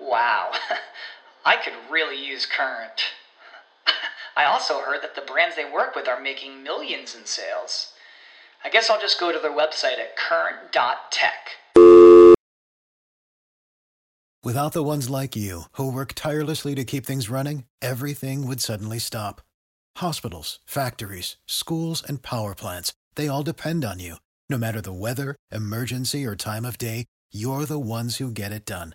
Wow, I could really use Current. I also heard that the brands they work with are making millions in sales. I guess I'll just go to their website at current.tech. Without the ones like you, who work tirelessly to keep things running, everything would suddenly stop. Hospitals, factories, schools, and power plants, they all depend on you. No matter the weather, emergency, or time of day, you're the ones who get it done.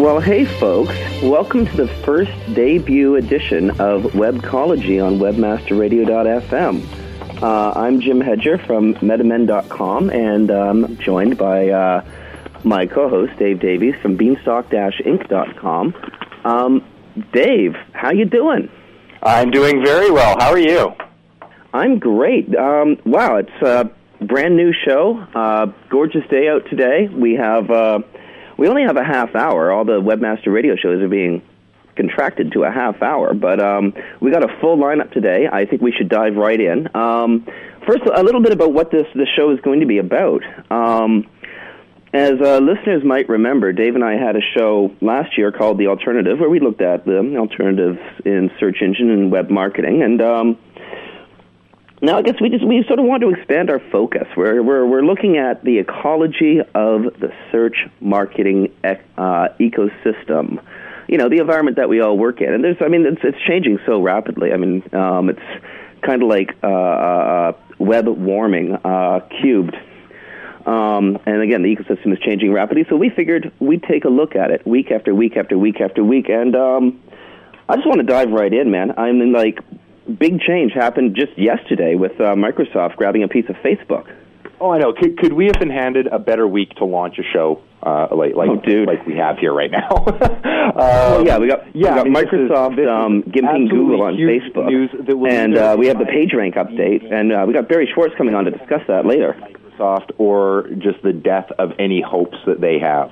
Well, hey, folks. Welcome to the first debut edition of Webcology on webmasterradio.fm. Uh, I'm Jim Hedger from metamend.com, and I'm um, joined by uh, my co-host, Dave Davies from beanstalk-inc.com. Um, Dave, how you doing? I'm doing very well. How are you? I'm great. Um, wow, it's a brand new show. Uh, gorgeous day out today. We have uh, we only have a half hour. All the webmaster radio shows are being contracted to a half hour, but um, we got a full lineup today. I think we should dive right in. Um, first, a little bit about what this this show is going to be about. Um, as uh, listeners might remember, Dave and I had a show last year called The Alternative, where we looked at the alternatives in search engine and web marketing, and um, now, I guess we just we sort of want to expand our focus. We're we're we're looking at the ecology of the search marketing uh, ecosystem. You know, the environment that we all work in, and there's I mean it's it's changing so rapidly. I mean, um, it's kind of like uh, uh, web warming uh, cubed. Um, and again, the ecosystem is changing rapidly, so we figured we'd take a look at it week after week after week after week. And um, I just want to dive right in, man. I mean, like big change happened just yesterday with uh, Microsoft grabbing a piece of Facebook. Oh, I know. Could, could we have been handed a better week to launch a show uh, like like, oh, like we have here right now? uh, well, yeah, we got yeah, we got I mean, Microsoft this is, this um, gimping Google on Facebook, and uh, we have the PageRank update, and uh, we got Barry Schwartz coming on to discuss that later. Microsoft, or just the death of any hopes that they have.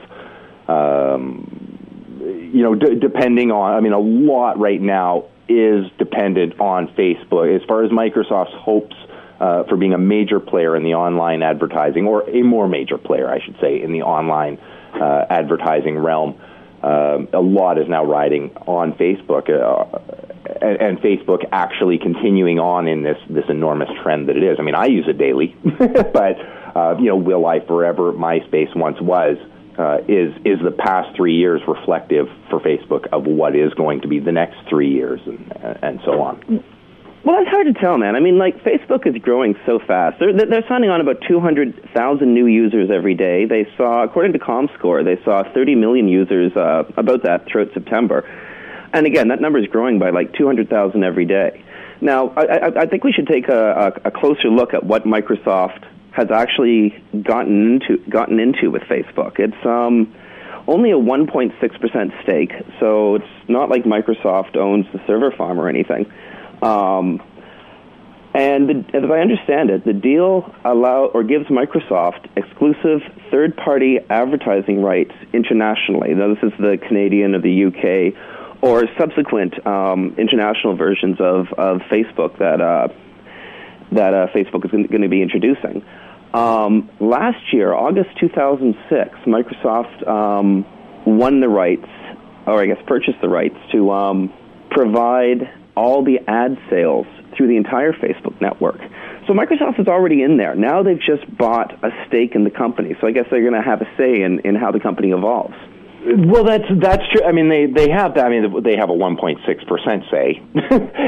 Um, you know, d- depending on, I mean, a lot right now is dependent on Facebook. As far as Microsoft's hopes uh, for being a major player in the online advertising, or a more major player, I should say, in the online uh, advertising realm, uh, a lot is now riding on Facebook, uh, and, and, Facebook actually continuing on in this this enormous trend that it is. I mean, I use it daily, but uh, you know, will I forever? MySpace once was uh, is is the past three years reflective for Facebook of what is going to be the next three years and and so on? Well, it's hard to tell, man. I mean, like Facebook is growing so fast. They're they're signing on about two hundred thousand new users every day. They saw, according to ComScore, they saw thirty million users uh, about that throughout September. And again, that number is growing by like two hundred thousand every day. Now, I, I, I think we should take a, a, a closer look at what Microsoft has actually gotten into gotten into with Facebook. It's um, only a 1.6% stake, so it's not like Microsoft owns the server farm or anything. Um, and the, as I understand it, the deal allow or gives Microsoft exclusive third-party advertising rights internationally. Now, this is the Canadian or the UK or subsequent um, international versions of, of Facebook that uh, that uh, Facebook is going to be introducing. Um, last year, August 2006, Microsoft um, won the rights, or I guess purchased the rights to um, provide all the ad sales through the entire Facebook network. So Microsoft is already in there. Now they've just bought a stake in the company. So I guess they're going to have a say in, in how the company evolves. Well, that's that's true. I mean, they they have that. I mean, they have a 1.6 percent say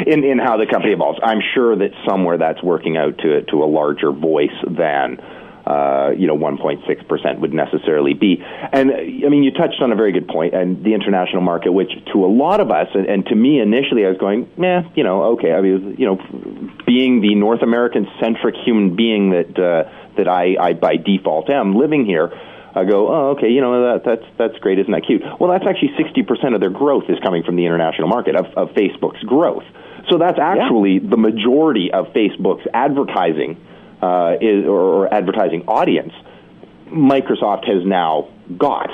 in in how the company evolves. I'm sure that somewhere that's working out to to a larger voice than uh, you know, 1.6% would necessarily be. And I mean, you touched on a very good point, and the international market, which to a lot of us, and, and to me initially, I was going, eh, you know, okay. I mean, you know, being the North American centric human being that uh, that I, I by default am living here. I go, oh, okay, you know, that, that's, that's great, isn't that cute? Well, that's actually 60% of their growth is coming from the international market, of, of Facebook's growth. So that's actually yeah. the majority of Facebook's advertising uh, is, or, or, advertising audience, Microsoft has now got.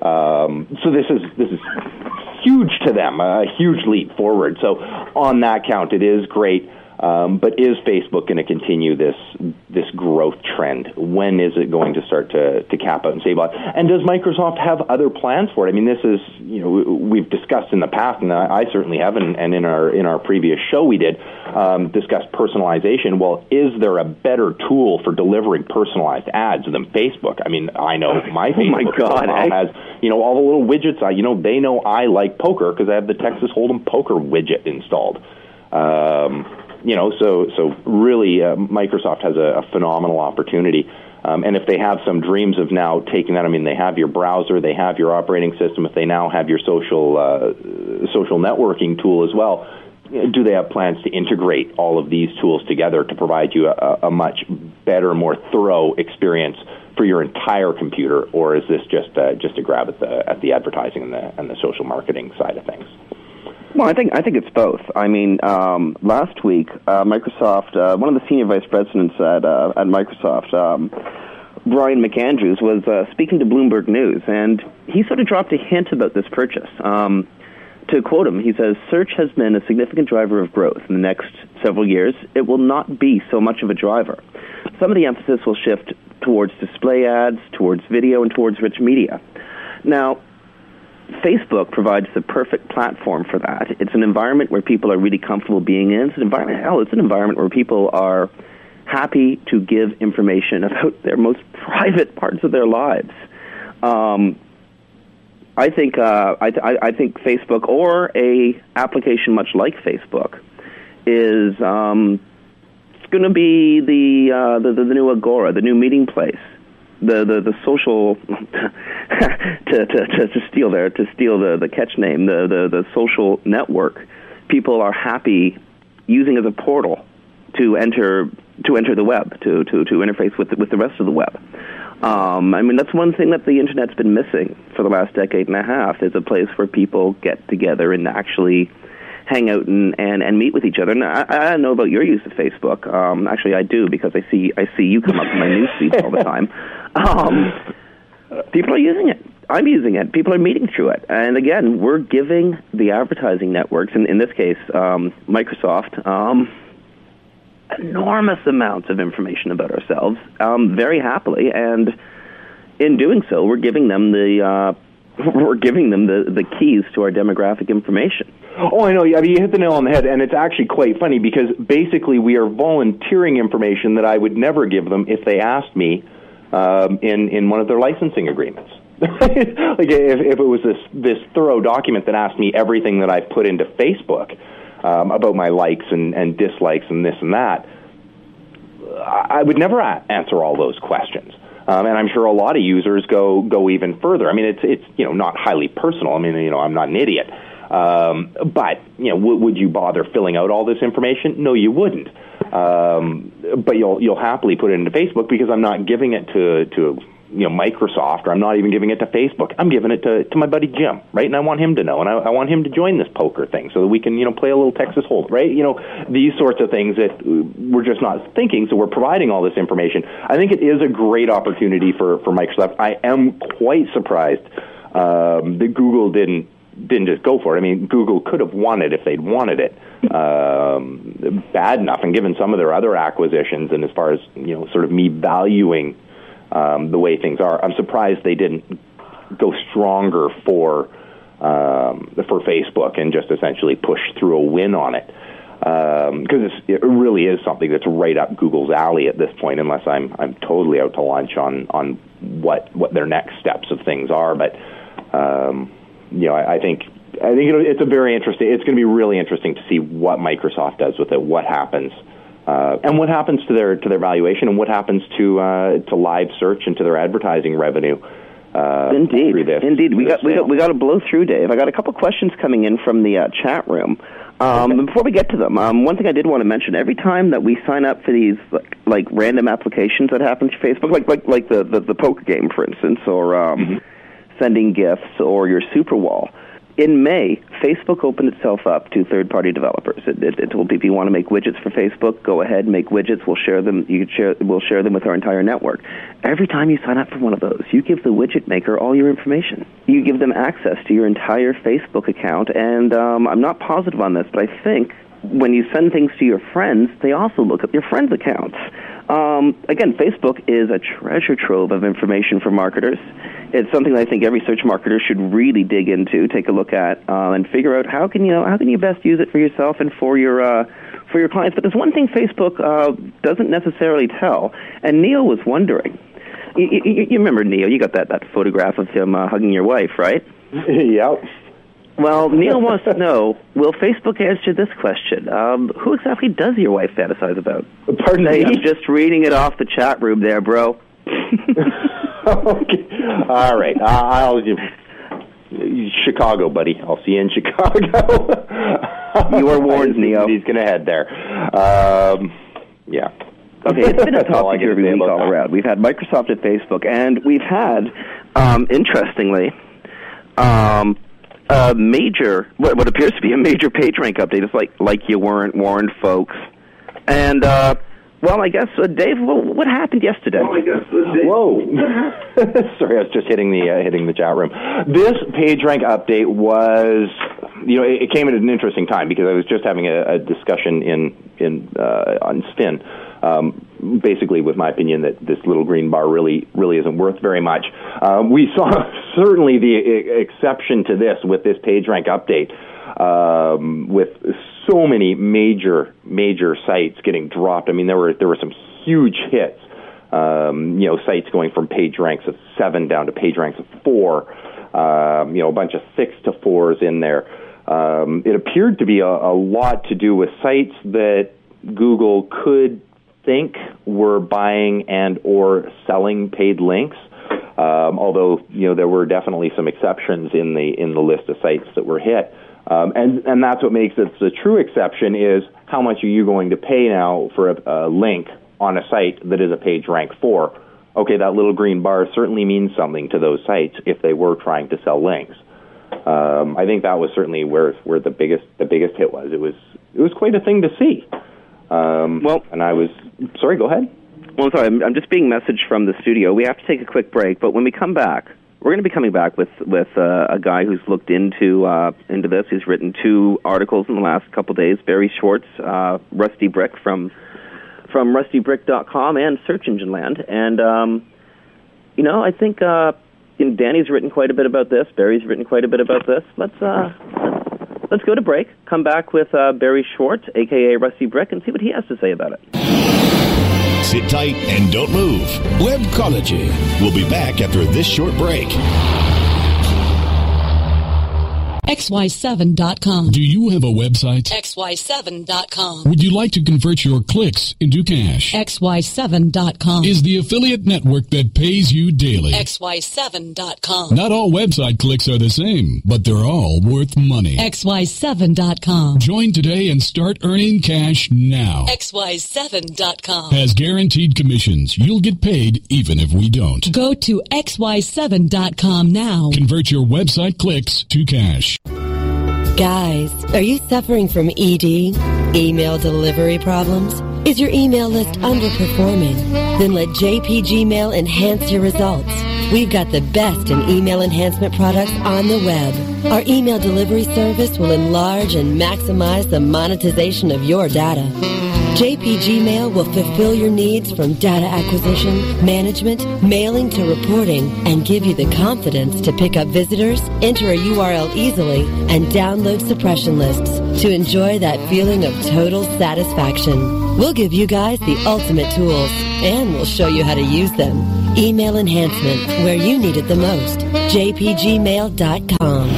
Um, so this is this is huge to them, a huge leap forward. So on that count, it is great. Um, but is Facebook going to continue this this growth trend? When is it going to start to, to cap out and save out? And does Microsoft have other plans for it? I mean, this is you know we've discussed in the past, and I, certainly have, and, and, in our in our previous show we did um, discuss personalization. Well, is there a better tool for delivering personalized ads than Facebook? I mean, I know my Facebook oh my God, I... has you know all the little widgets. I you know they know I like poker because I have the Texas Hold'em poker widget installed. Um, you know, so so really, uh, Microsoft has a, a phenomenal opportunity. Um, and if they have some dreams of now taking that, I mean, they have your browser, they have your operating system. If they now have your social uh, social networking tool as well, do they have plans to integrate all of these tools together to provide you a, a much better, more thorough experience for your entire computer, or is this just uh, just a grab at the at the advertising and the and the social marketing side of things? Well, I think I think it's both. I mean, um, last week, uh, Microsoft, uh, one of the senior vice presidents at uh, at Microsoft, um, Brian McAndrews, was uh, speaking to Bloomberg News, and he sort of dropped a hint about this purchase. Um, to quote him, he says, "Search has been a significant driver of growth in the next several years. It will not be so much of a driver. Some of the emphasis will shift towards display ads, towards video, and towards rich media." Now, Facebook provides the perfect platform for that. It's an environment where people are really comfortable being in. It's an environment, hell, it's an environment where people are happy to give information about their most private parts of their lives. Um, I think uh, I, th- I, think Facebook or a application much like Facebook is um, going to be the, uh, the, the the new Agora, the new meeting place the the, the social to, to, to, to steal there to steal the, the catch name the, the, the social network people are happy using as a portal to enter to enter the web to, to, to interface with the, with the rest of the web. Um, I mean that's one thing that the internet's been missing for the last decade and a half is a place where people get together and actually hang out and, and, and meet with each other. And I, I don't know about your use of Facebook. Um, actually, I do because I see I see you come up in my news feed all the time. Um, people are using it. I'm using it. People are meeting through it. And again, we're giving the advertising networks, and in this case, um, Microsoft, um, enormous amounts of information about ourselves um, very happily. And in doing so, we're giving them the uh, we're giving them the, the keys to our demographic information. Oh, I know. I mean, you hit the nail on the head, and it's actually quite funny because basically we are volunteering information that I would never give them if they asked me um, in in one of their licensing agreements. like if, if it was this this thorough document that asked me everything that I've put into Facebook um, about my likes and, and dislikes and this and that, I would never a- answer all those questions. Um, and I'm sure a lot of users go go even further. I mean, it's it's you know not highly personal. I mean, you know, I'm not an idiot. Um, but you know, w- would you bother filling out all this information? No, you wouldn't. Um, but you'll you'll happily put it into Facebook because I'm not giving it to to you know Microsoft or I'm not even giving it to Facebook. I'm giving it to, to my buddy Jim, right? And I want him to know, and I, I want him to join this poker thing so that we can you know play a little Texas Hold, right? You know these sorts of things that we're just not thinking. So we're providing all this information. I think it is a great opportunity for for Microsoft. I am quite surprised um, that Google didn't didn't just go for it. I mean, Google could have won it if they'd wanted it um, bad enough. And given some of their other acquisitions, and as far as you know, sort of me valuing um, the way things are, I'm surprised they didn't go stronger for um, for Facebook and just essentially push through a win on it because um, it really is something that's right up Google's alley at this point. Unless I'm I'm totally out to lunch on on what what their next steps of things are, but um, you know I, I think I think it's a very interesting. It's going to be really interesting to see what Microsoft does with it, what happens, uh, and what happens to their to their valuation, and what happens to uh, to live search and to their advertising revenue. Uh, indeed, this, indeed, we got, we got we got to blow through, Dave. I got a couple questions coming in from the uh, chat room. Um, okay. Before we get to them, um, one thing I did want to mention: every time that we sign up for these like, like random applications that happen to Facebook, like like like the the, the poker game, for instance, or um, mm-hmm. Sending gifts, or your super wall in May, Facebook opened itself up to third-party developers. It, it, it, told people you want to make widgets for Facebook, go ahead, make widgets. We'll share them. You share, we'll share them with our entire network. Every time you sign up for one of those, you give the widget maker all your information. You give them access to your entire Facebook account. And um, I'm not positive on this, but I think when you send things to your friends, they also look up your friends' accounts. Um, again, Facebook is a treasure trove of information for marketers. It's something that I think every search marketer should really dig into, take a look at, uh, and figure out how can you how can you best use it for yourself and for your uh, for your clients. But there's one thing Facebook uh, doesn't necessarily tell, and Neil was wondering. You, you, you remember Neil? You got that that photograph of him uh, hugging your wife, right? yep. Well, Neil wants to know: Will Facebook answer this question? Um, who exactly does your wife fantasize about? Pardon me. I'm just reading it off the chat room there, bro. okay. All right. I'll give Chicago, buddy. I'll see you in Chicago. you are warned, Neil. He's going to head there. Um, yeah. Okay, it's been a topic every week all around. We've had Microsoft and Facebook, and we've had, um, interestingly, um, a major, what, what appears to be a major PageRank update. It's like like you weren't warned, folks. And uh, well, I guess uh, Dave, what, what happened yesterday? Well, I guess uh, Dave, Whoa! Sorry, I was just hitting the uh, hitting the chat room. This PageRank update was, you know, it, it, came at an interesting time because I was just having a, a discussion in in uh, on Sphinn um, basically with my opinion that this little green bar really really isn't worth very much. Um, we saw certainly the I- exception to this with this PageRank update, um, with so many major major sites getting dropped. I mean, there were there were some huge hits. Um, you know, sites going from page ranks of seven down to page ranks of four. Um, you know, a bunch of six to fours in there. Um, it appeared to be a, a lot to do with sites that Google could think were buying and or selling paid links. Um, although you know there were definitely some exceptions in the in the list of sites that were hit, um, and and that's what makes it the true exception is how much are you going to pay now for a, a link on a site that is a page rank four? Okay, that little green bar certainly means something to those sites if they were trying to sell links. Um, I think that was certainly where where the biggest the biggest hit was. It was it was quite a thing to see. Um, well, and I was sorry. Go ahead. Well, sorry. I'm, I'm just being messaged from the studio. We have to take a quick break, but when we come back, we're going to be coming back with with uh, a guy who's looked into uh, into this. He's written two articles in the last couple of days. Barry Schwartz, uh, Rusty Brick from from RustyBrick.com and Search Engine Land, and um, you know I think uh, you know, Danny's written quite a bit about this. Barry's written quite a bit about this. Let's uh, Let's go to break. Come back with uh, Barry Schwartz, aka Rusty Brick, and see what he has to say about it. Sit tight and don't move. Webcology. We'll be back after this short break. XY7.com. Do you have a website? XY7.com. Would you like to convert your clicks into cash? XY7.com. Is the affiliate network that pays you daily? XY7.com. Not all website clicks are the same, but they're all worth money. XY7.com. Join today and start earning cash now. XY7.com. Has guaranteed commissions. You'll get paid even if we don't. Go to XY7.com now. Convert your website clicks to cash. Guys, are you suffering from ED? Email delivery problems? Is your email list underperforming? Then let JPG Mail enhance your results. We've got the best in email enhancement products on the web. Our email delivery service will enlarge and maximize the monetization of your data. JPG Mail will fulfill your needs from data acquisition, management, mailing to reporting, and give you the confidence to pick up visitors, enter a URL easily, and download suppression lists to enjoy that feeling of total satisfaction. We'll give you guys the ultimate tools, and we'll show you how to use them. Email enhancement, where you need it the most. JPGmail.com.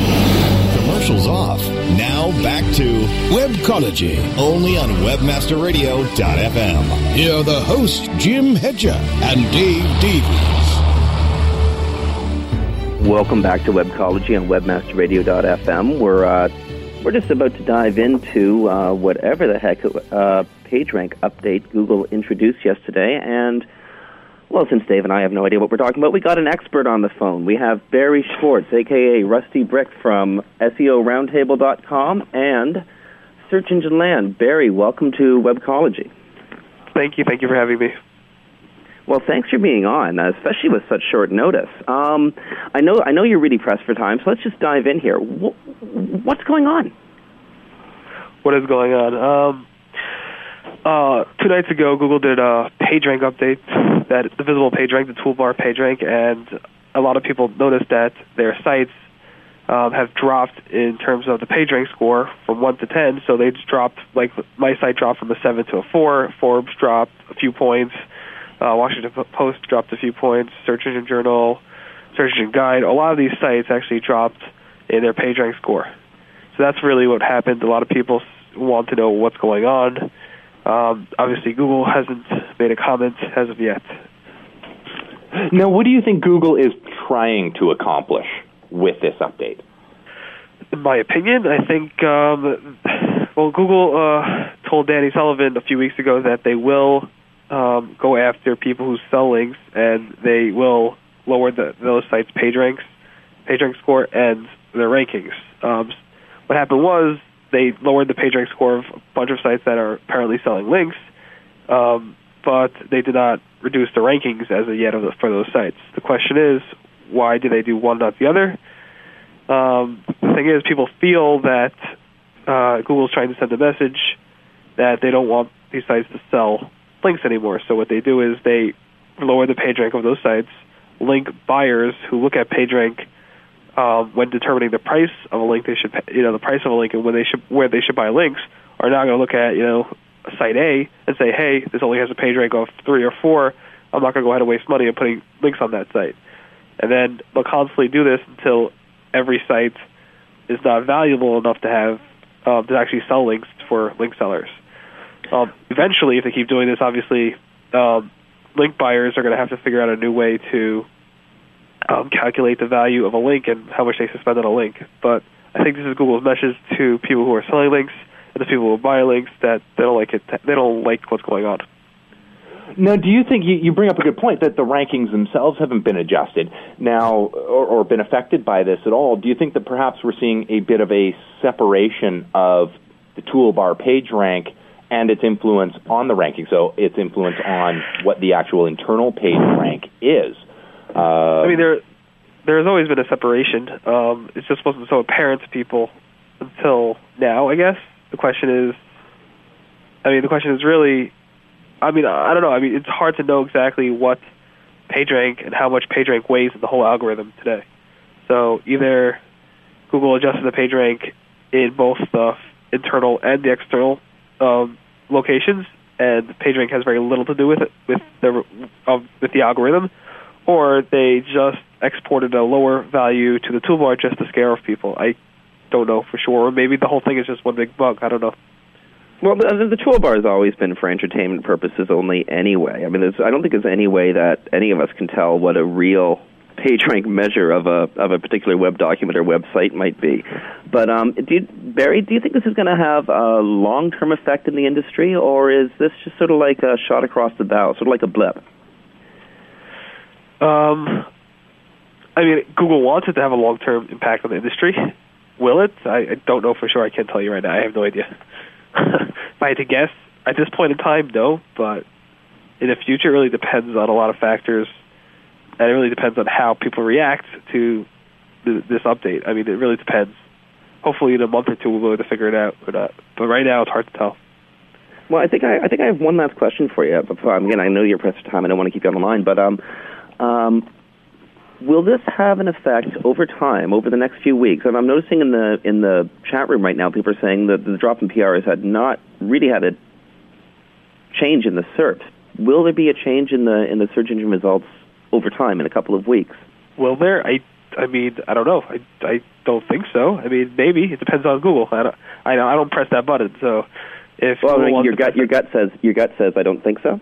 Commercials off. Now back to Webcology, only on WebmasterRadio.fm. Here are the hosts, Jim Hedger and Dave Davies. Welcome back to Webcology on WebmasterRadio.fm. We're uh, we're just about to dive into uh, whatever the heck uh, PageRank update Google introduced yesterday, and well, since Dave and I have no idea what we're talking about, we got an expert on the phone. We have Barry Schwartz, aka Rusty Brick from SEORoundtable.com and Search Engine Land. Barry, welcome to Webcology. Thank you. Thank you for having me. Well, thanks for being on, especially with such short notice. Um, I know I know you're really pressed for time, so let's just dive in here. What's going on? What is going on? Um, uh, two nights ago, Google did a PageRank update, that the visible PageRank, the toolbar PageRank, and a lot of people noticed that their sites um, have dropped in terms of the PageRank score from one to ten. So they dropped, like my site dropped from a seven to a four. Forbes dropped a few points. Uh, Washington Post dropped a few points. Search Engine Journal, Search Engine Guide. A lot of these sites actually dropped in their PageRank score. So that's really what happened. A lot of people want to know what's going on. Um, obviously, Google hasn't made a comment as of yet. Now, what do you think Google is trying to accomplish with this update? In my opinion, I think, um, well, Google uh, told Danny Sullivan a few weeks ago that they will um, go after people who sell links, and they will lower the, those sites' page ranks, page rank score, and their rankings. Um, what happened was they lowered the PageRank score of a bunch of sites that are apparently selling links, um, but they did not reduce the rankings as of yet of the, for those sites. The question is, why do they do one not the other? Um, the thing is, people feel that uh, Google's trying to send a message that they don't want these sites to sell links anymore. So what they do is they lower the PageRank of those sites. Link buyers who look at PageRank um, when determining the price of a link, they should you know the price of a link and when they should where they should buy links are now going to look at you know site A and say, hey, this only has a page rank of three or four. I'm not going to go ahead and waste money on putting links on that site. And then they'll constantly do this until every site is not valuable enough to have um, to actually sell links for link sellers. Um, eventually, if they keep doing this, obviously, um, link buyers are going to have to figure out a new way to um, calculate the value of a link and how much they spend on a link. But I think this is Google's message to people who are selling links and the people who buy links that they don't like it. They don't like what's going on. Now, do you think you, you bring up a good point that the rankings themselves haven't been adjusted now or, or been affected by this at all? Do you think that perhaps we're seeing a bit of a separation of the toolbar page rank and its influence on the ranking? So its influence on what the actual internal page rank is. Uh, I mean, there there has always been a separation. Um, it just wasn't so apparent to people until now, I guess. The question is, I mean, the question is really I mean, I don't know. I mean, it's hard to know exactly what PageRank and how much PageRank weighs in the whole algorithm today. So either Google adjusted the PageRank in both the internal and the external um, locations, and PageRank has very little to do with it with the uh, with the algorithm, or they just exported a lower value to the toolbar just to scare off people. I don't know for sure. Or maybe the whole thing is just one big bug. I don't know. Well, the, the toolbar has always been for entertainment purposes only anyway. I mean, there's, I don't think there's any way that any of us can tell what a real PageRank measure of a of a particular web document or website might be. But um, do you, Barry, do you think this is going to have a long term effect in the industry, or is this just sort of like a shot across the bow, sort of like a blip? Um, I mean, Google wants it to have a long term impact on the industry. Will it? I, I don't know for sure. I can't tell you right now. I have no idea. if I had to guess, at this point in time, no. But in the future, it really depends on a lot of factors. and it really depends on how people react to th- this update. I mean, it really depends. Hopefully, in a month or two, we'll be able to figure it out. But uh, but right now, it's hard to tell. Well, I think I, I think I have one last question for you. Before, again, I know you're pressed for time. I don't want to keep you on the line, but um, um, will this have an effect over time, over the next few weeks? And I'm noticing in the in the chat room right now, people are saying that the drop in PR has had not really had a change in the SERP. Will there be a change in the in the search engine results over time in a couple of weeks? Well, there? I I mean, I don't know. I I don't think so. I mean, maybe it depends on Google. I don't I don't I don't press that button. So if Well, Google wants your gut your gut says your gut says I don't think so.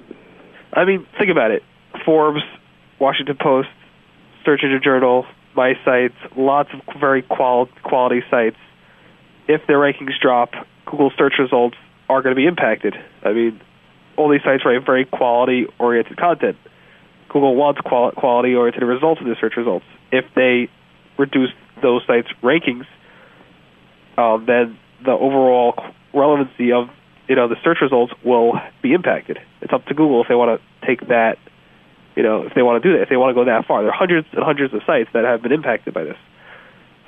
I mean, think about it. Forbes, Washington Post, Search Engine Journal, my sites, lots of very qual- quality sites. If their rankings drop, Google search results are going to be impacted. I mean, all these sites write very quality-oriented content. Google wants qual- quality-oriented results in their search results. If they reduce those sites' rankings, um, then the overall relevancy of you know the search results will be impacted. It's up to Google if they want to take that, you know, if they want to do that, if they want to go that far. There are hundreds and hundreds of sites that have been impacted by this.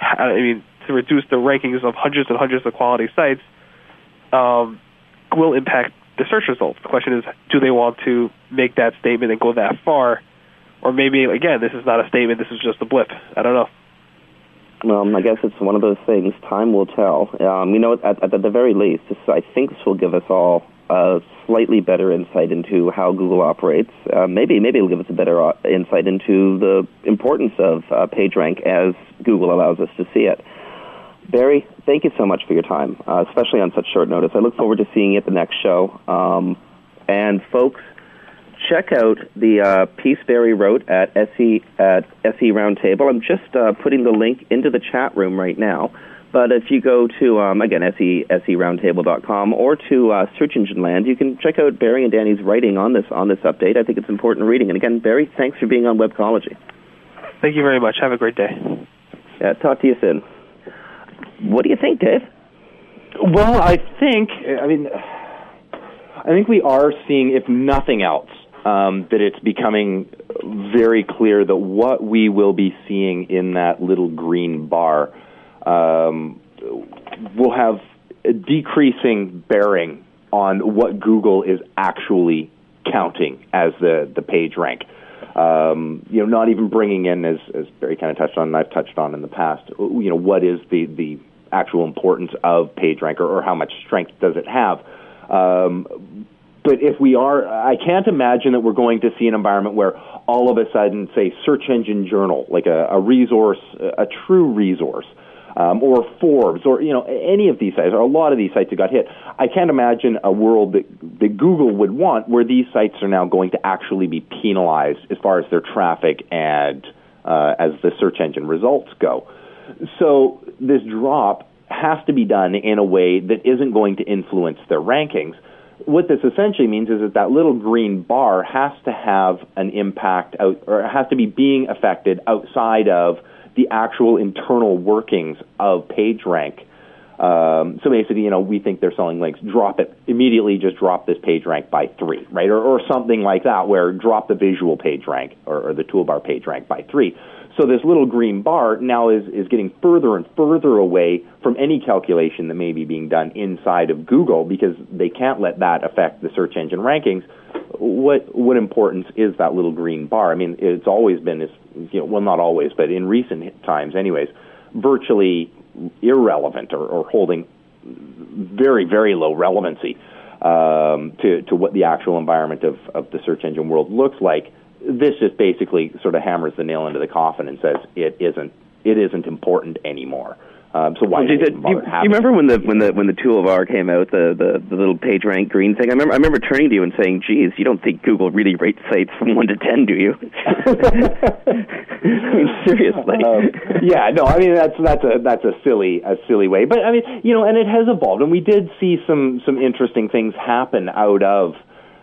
I mean, to reduce the rankings of hundreds and hundreds of quality sites um, will impact the search results. The question is, do they want to make that statement and go that far, or maybe again, this is not a statement, this is just a blip. I don't know. Well, I guess it's one of those things. Time will tell. Um, you know, at, at the very least, this, I think this will give us all a slightly better insight into how Google operates. Uh, maybe, maybe it'll give us a better uh, insight into the importance of uh, PageRank as Google allows us to see it. Barry, thank you so much for your time, uh, especially on such short notice. I look forward to seeing you at the next show. Um, and folks, check out the uh, piece Barry wrote at SE at SE Roundtable. I'm just uh, putting the link into the chat room right now. But if you go to um, again se seroundtable.com or to uh, Search Engine Land, you can check out Barry and Danny's writing on this on this update. I think it's important reading. And again, Barry, thanks for being on Webcology. Thank you very much. Have a great day. Yeah, talk to you soon. What do you think, Dave? Well, I think, I mean, I think we are seeing, if nothing else, um, that it's becoming very clear that what we will be seeing in that little green bar um, will have a decreasing bearing on what Google is actually counting as the, the page rank. Um, you know, not even bringing in, as, as Barry kind of touched on, and I've touched on in the past, you know, what is the, the actual importance of PageRank or, or how much strength does it have? Um, but if we are, I can't imagine that we're going to see an environment where all of a sudden, say, Search Engine Journal, like a, a resource, a true resource, um, or Forbes, or you know any of these sites, or a lot of these sites that got hit. I can't imagine a world that, that Google would want where these sites are now going to actually be penalized as far as their traffic and uh, as the search engine results go. So this drop has to be done in a way that isn't going to influence their rankings. What this essentially means is that that little green bar has to have an impact out, or has to be being affected outside of the actual internal workings of PageRank. Um, so basically, you know, we think they're selling links. Drop it immediately. Just drop this page rank by three, right, or, or something like that. Where drop the visual page rank or, or the toolbar page rank by three. So this little green bar now is is getting further and further away from any calculation that may be being done inside of Google because they can't let that affect the search engine rankings. What what importance is that little green bar? I mean, it's always been this, you know, well, not always, but in recent times, anyways, virtually irrelevant or, or holding very very low relevancy um, to to what the actual environment of of the search engine world looks like. This just basically sort of hammers the nail into the coffin and says it isn't it isn't important anymore. Um, so why Well, did you, you remember when the when the when the toolbar came out, the, the the little page rank green thing? I remember I remember turning to you and saying, "Geez, you don't think Google really rates sites from one to ten, do you?" I mean, seriously. Um, yeah, no, I mean that's that's a that's a silly a silly way, but I mean you know, and it has evolved, and we did see some some interesting things happen out of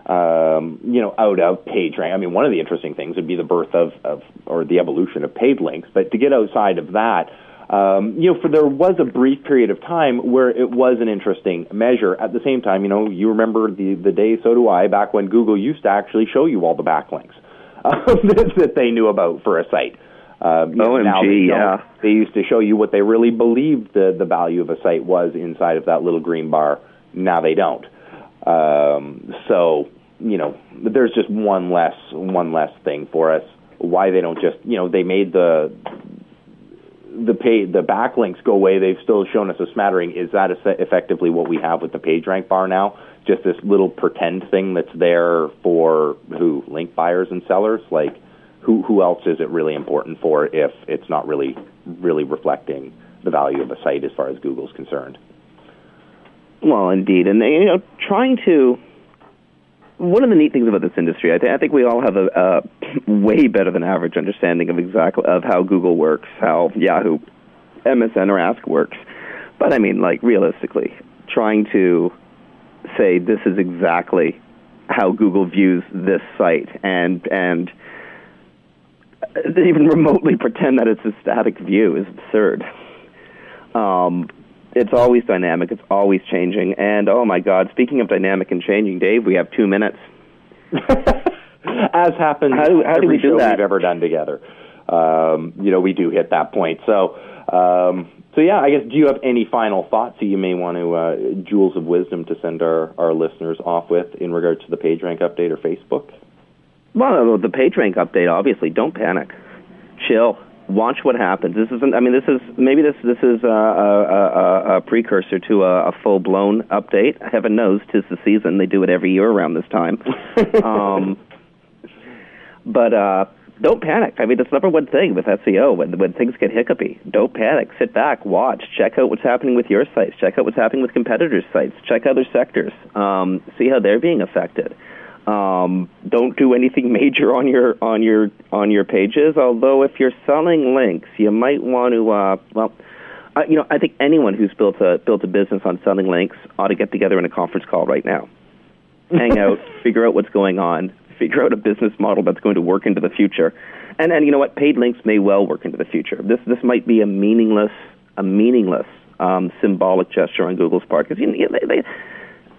um, you know out of PageRank. I mean, one of the interesting things would be the birth of of or the evolution of paid links, but to get outside of that. Um, you know, for there was a brief period of time where it was an interesting measure. At the same time, you know, you remember the the day, so do I, back when Google used to actually show you all the backlinks. um, that they knew about for a site. Um, you know, OMG, they yeah. They used to show you what they really believed the, the value of a site was inside of that little green bar. Now they don't. Um, so, you know, there's just one less one less thing for us. Why they don't just, you know, they made the the pay the backlinks go away. They've still shown us a smattering. Is that effectively what we have with the PageRank bar now? Just this little pretend thing that's there for who link buyers and sellers. Like, who who else is it really important for if it's not really really reflecting the value of a site as far as Google's concerned? Well, indeed, and you know, trying to. One of the neat things about this industry, I, th- I think we all have a, way better than average understanding of exactly of how Google works, how Yahoo, MSN, or Ask works. But I mean, like realistically, trying to say this is exactly how Google views this site, and and even remotely pretend that it's a static view is absurd. Um, it's always dynamic. It's always changing. And oh my God, speaking of dynamic and changing, Dave, we have two minutes. As happens How do- how do every we do show that? we've ever done together. Um, you know, we do hit that point. So, um, so yeah, I guess. Do you have any final thoughts that you may want to uh, jewels of wisdom to send our, our listeners off with in regard to the PageRank update or Facebook? Well, the PageRank update, obviously, don't panic. Chill. Watch what happens. This isn't. I mean, this is maybe this this is a, a, a, a precursor to a, a full blown update. Heaven knows, tis the season. They do it every year around this time. um, but uh, don't panic. I mean, that's the number one thing with SEO when when things get hiccupy. Don't panic. Sit back, watch, check out what's happening with your sites. Check out what's happening with competitors' sites. Check other sectors. Um, see how they're being affected. Um, don't do anything major on your on your on your pages. Although if you're selling links, you might want to. Uh, well, uh, you know, I think anyone who's built a built a business on selling links ought to get together in a conference call right now, hang out, figure out what's going on, figure out a business model that's going to work into the future, and and you know what, paid links may well work into the future. This this might be a meaningless a meaningless um, symbolic gesture on Google's part because you know, they, they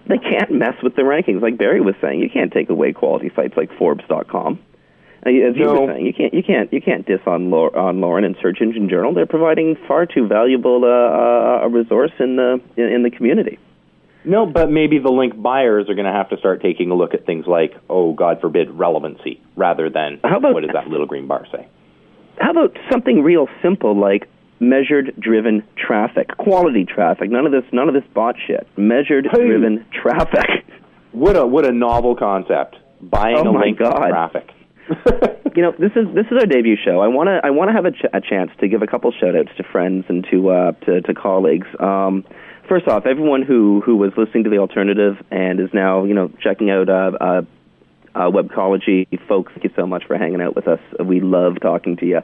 they can't mess with the rankings. Like Barry was saying, you can't take away quality sites like Forbes.com. Uh, As you No. were saying, you can't you can't you can't diss on on Loren and Search Engine Journal. They're providing far too valuable uh, uh, a resource in the in, in the community. No, but maybe the link buyers are going to have to start taking a look at things like, oh, God forbid, relevancy, rather than How about- what does that little green bar say? How about something real simple like measured driven traffic, quality traffic? None of this none of this bot shit. Measured driven traffic. What a what a novel concept. Buying Oh a my link God. traffic. you know, this is this is our debut show. I want to I want to have a, ch- a chance to give a couple shout outs to friends and to uh, to, to colleagues. Um, first off, everyone who who was listening to the alternative and is now you know checking out uh, uh, uh, Webcology, folks, thank you so much for hanging out with us. We love talking to you.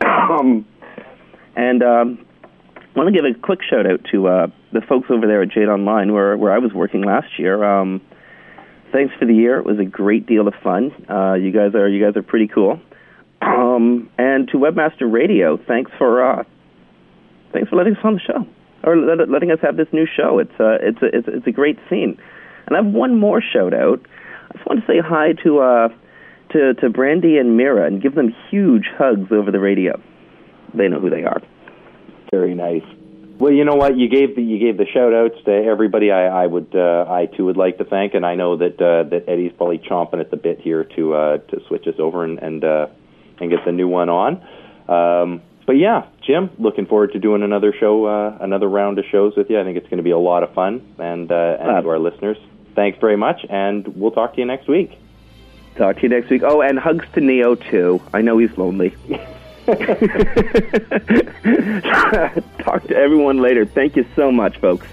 um, and um, I want to give a quick shout out to uh, the folks over there at Jade Online, where where I was working last year. Um, thanks for the year. It was a great deal of fun. Uh, you guys are you guys are pretty cool. Um, and to Webmaster Radio, thanks for uh, thanks for letting us on the show or let, letting us have this new show. It's uh, it's a, it's, it's a great scene. And I have one more shout out. I just want to say hi to uh, to to Brandy and Mira and give them huge hugs over the radio. They know who they are. Very nice. Well, you know what? You gave the you gave the shout outs to everybody. I, I would uh, I too would like to thank, and I know that uh, that Eddie's probably chomping at the bit here to uh, to switch us over and and uh, and get the new one on. Um, but yeah, Jim, looking forward to doing another show, uh, another round of shows with you. I think it's going to be a lot of fun, and uh, and Uh, to our listeners, thanks very much, and we'll talk to you next week. Talk to you next week. Oh, and hugs to Neo too. I know he's lonely. Talk to everyone later. Thank you so much, folks.